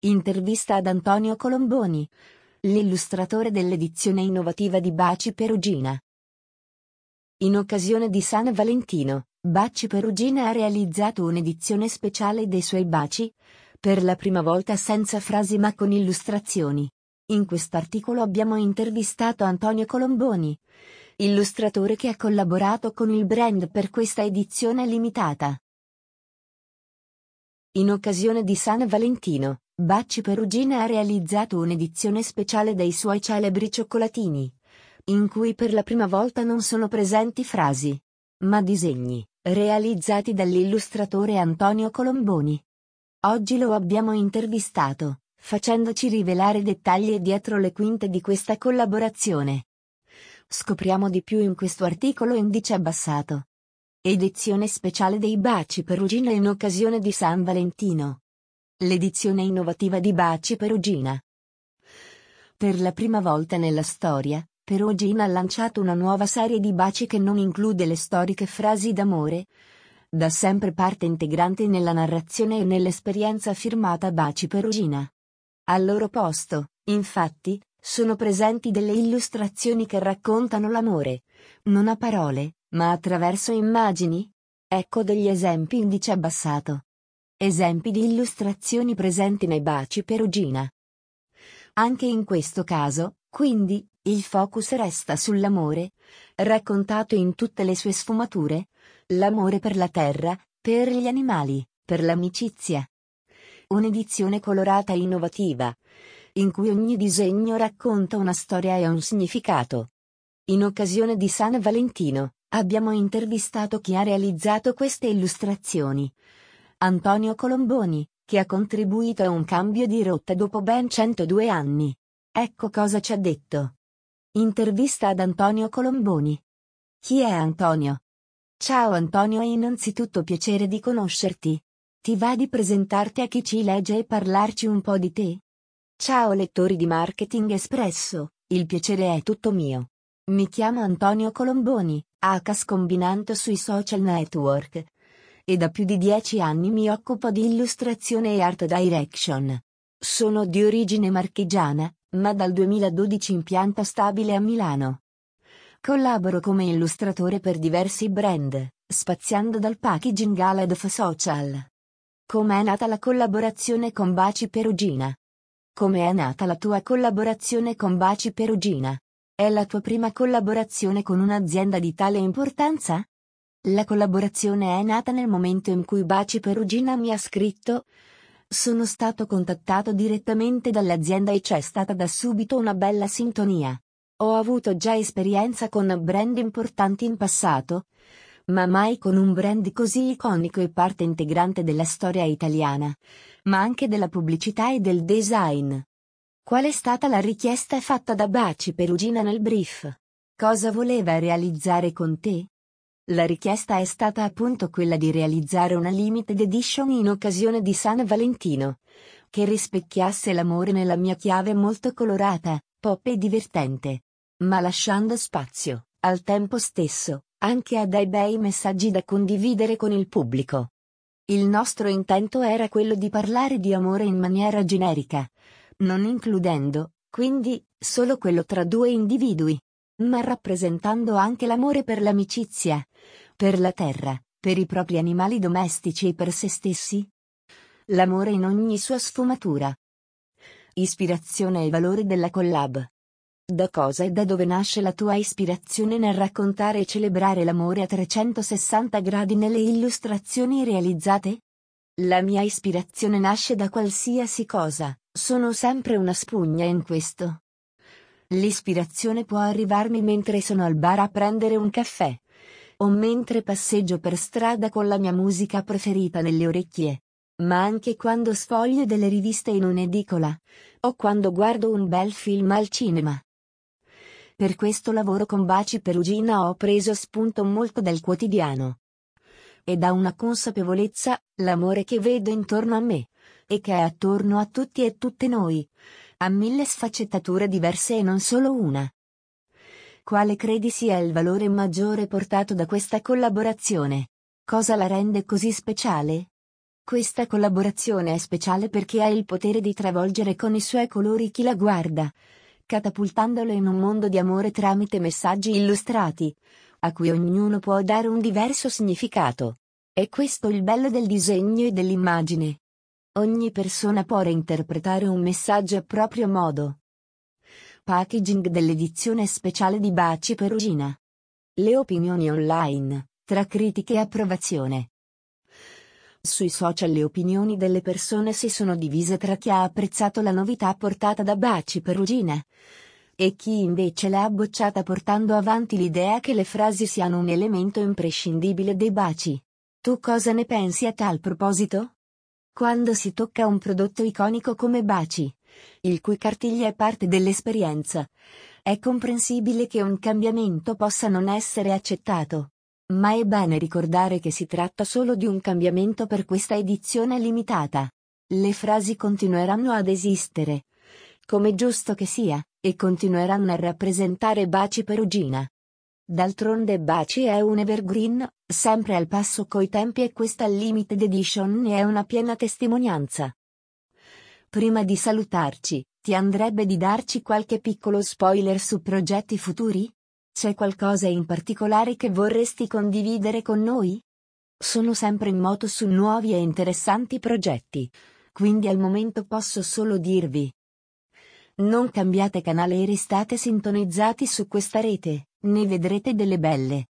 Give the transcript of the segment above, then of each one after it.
Intervista ad Antonio Colomboni, l'illustratore dell'edizione innovativa di Baci Perugina. In occasione di San Valentino, Baci Perugina ha realizzato un'edizione speciale dei suoi baci, per la prima volta senza frasi ma con illustrazioni. In quest'articolo abbiamo intervistato Antonio Colomboni, illustratore che ha collaborato con il brand per questa edizione limitata. In occasione di San Valentino, Bacci Perugina ha realizzato un'edizione speciale dei suoi celebri cioccolatini, in cui per la prima volta non sono presenti frasi, ma disegni, realizzati dall'illustratore Antonio Colomboni. Oggi lo abbiamo intervistato, facendoci rivelare dettagli dietro le quinte di questa collaborazione. Scopriamo di più in questo articolo indice abbassato. Edizione speciale dei Baci Perugina in occasione di San Valentino l'edizione innovativa di Baci Perugina. Per la prima volta nella storia, Perugina ha lanciato una nuova serie di baci che non include le storiche frasi d'amore, da sempre parte integrante nella narrazione e nell'esperienza firmata Baci Perugina. Al loro posto, infatti, sono presenti delle illustrazioni che raccontano l'amore, non a parole, ma attraverso immagini? Ecco degli esempi indice abbassato. Esempi di illustrazioni presenti nei baci perugina. Anche in questo caso, quindi, il focus resta sull'amore, raccontato in tutte le sue sfumature, l'amore per la terra, per gli animali, per l'amicizia. Un'edizione colorata e innovativa, in cui ogni disegno racconta una storia e un significato. In occasione di San Valentino, abbiamo intervistato chi ha realizzato queste illustrazioni. Antonio Colomboni, che ha contribuito a un cambio di rotta dopo ben 102 anni. Ecco cosa ci ha detto. Intervista ad Antonio Colomboni. Chi è Antonio? Ciao Antonio, è innanzitutto piacere di conoscerti. Ti va di presentarti a chi ci legge e parlarci un po' di te? Ciao lettori di Marketing Espresso, il piacere è tutto mio. Mi chiamo Antonio Colomboni, H scombinante sui social network, e da più di dieci anni mi occupo di illustrazione e art direction. Sono di origine marchigiana, ma dal 2012 in pianta stabile a Milano. Collaboro come illustratore per diversi brand, spaziando dal packaging alla social. Come è nata la collaborazione con Baci Perugina? Come è nata la tua collaborazione con Baci Perugina? È la tua prima collaborazione con un'azienda di tale importanza? La collaborazione è nata nel momento in cui Baci Perugina mi ha scritto sono stato contattato direttamente dall'azienda e c'è stata da subito una bella sintonia. Ho avuto già esperienza con brand importanti in passato, ma mai con un brand così iconico e parte integrante della storia italiana, ma anche della pubblicità e del design. Qual è stata la richiesta fatta da Baci Perugina nel brief? Cosa voleva realizzare con te? La richiesta è stata appunto quella di realizzare una limited edition in occasione di San Valentino, che rispecchiasse l'amore nella mia chiave molto colorata, pop e divertente, ma lasciando spazio, al tempo stesso, anche a dei bei messaggi da condividere con il pubblico. Il nostro intento era quello di parlare di amore in maniera generica, non includendo, quindi, solo quello tra due individui ma rappresentando anche l'amore per l'amicizia, per la terra, per i propri animali domestici e per se stessi? L'amore in ogni sua sfumatura. Ispirazione e valore della collab. Da cosa e da dove nasce la tua ispirazione nel raccontare e celebrare l'amore a 360 gradi nelle illustrazioni realizzate? La mia ispirazione nasce da qualsiasi cosa, sono sempre una spugna in questo. L'ispirazione può arrivarmi mentre sono al bar a prendere un caffè. O mentre passeggio per strada con la mia musica preferita nelle orecchie. Ma anche quando sfoglio delle riviste in un'edicola. O quando guardo un bel film al cinema. Per questo lavoro con Baci Perugina ho preso spunto molto dal quotidiano. E da una consapevolezza, l'amore che vedo intorno a me, e che è attorno a tutti e tutte noi ha mille sfaccettature diverse e non solo una. Quale credi sia il valore maggiore portato da questa collaborazione? Cosa la rende così speciale? Questa collaborazione è speciale perché ha il potere di travolgere con i suoi colori chi la guarda, catapultandolo in un mondo di amore tramite messaggi illustrati, a cui ognuno può dare un diverso significato. È questo il bello del disegno e dell'immagine. Ogni persona può reinterpretare un messaggio a proprio modo. Packaging dell'edizione speciale di Baci Perugina. Le opinioni online, tra critiche e approvazione. Sui social le opinioni delle persone si sono divise tra chi ha apprezzato la novità portata da Baci Perugina e chi invece l'ha bocciata portando avanti l'idea che le frasi siano un elemento imprescindibile dei baci. Tu cosa ne pensi a tal proposito? Quando si tocca un prodotto iconico come Baci, il cui cartiglia è parte dell'esperienza, è comprensibile che un cambiamento possa non essere accettato. Ma è bene ricordare che si tratta solo di un cambiamento per questa edizione limitata. Le frasi continueranno ad esistere, come giusto che sia, e continueranno a rappresentare Baci Perugina. D'altronde Baci è un evergreen, sempre al passo coi tempi e questa limited edition ne è una piena testimonianza. Prima di salutarci, ti andrebbe di darci qualche piccolo spoiler su progetti futuri? C'è qualcosa in particolare che vorresti condividere con noi? Sono sempre in moto su nuovi e interessanti progetti, quindi al momento posso solo dirvi. Non cambiate canale e restate sintonizzati su questa rete. Ne vedrete delle belle.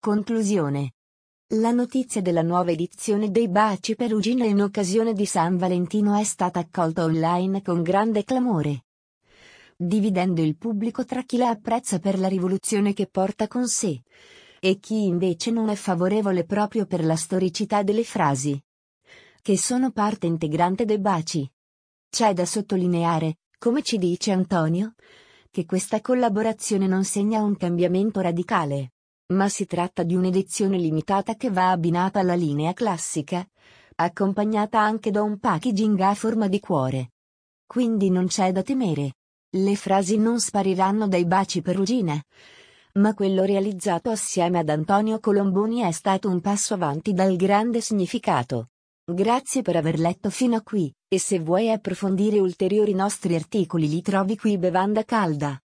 Conclusione. La notizia della nuova edizione dei Baci Perugina in occasione di San Valentino è stata accolta online con grande clamore, dividendo il pubblico tra chi la apprezza per la rivoluzione che porta con sé e chi invece non è favorevole proprio per la storicità delle frasi, che sono parte integrante dei baci. C'è da sottolineare, come ci dice Antonio, che questa collaborazione non segna un cambiamento radicale, ma si tratta di un'edizione limitata che va abbinata alla linea classica, accompagnata anche da un packaging a forma di cuore. Quindi non c'è da temere. Le frasi non spariranno dai baci perugina. Ma quello realizzato assieme ad Antonio Colomboni è stato un passo avanti dal grande significato. Grazie per aver letto fino a qui, e se vuoi approfondire ulteriori nostri articoli li trovi qui Bevanda Calda.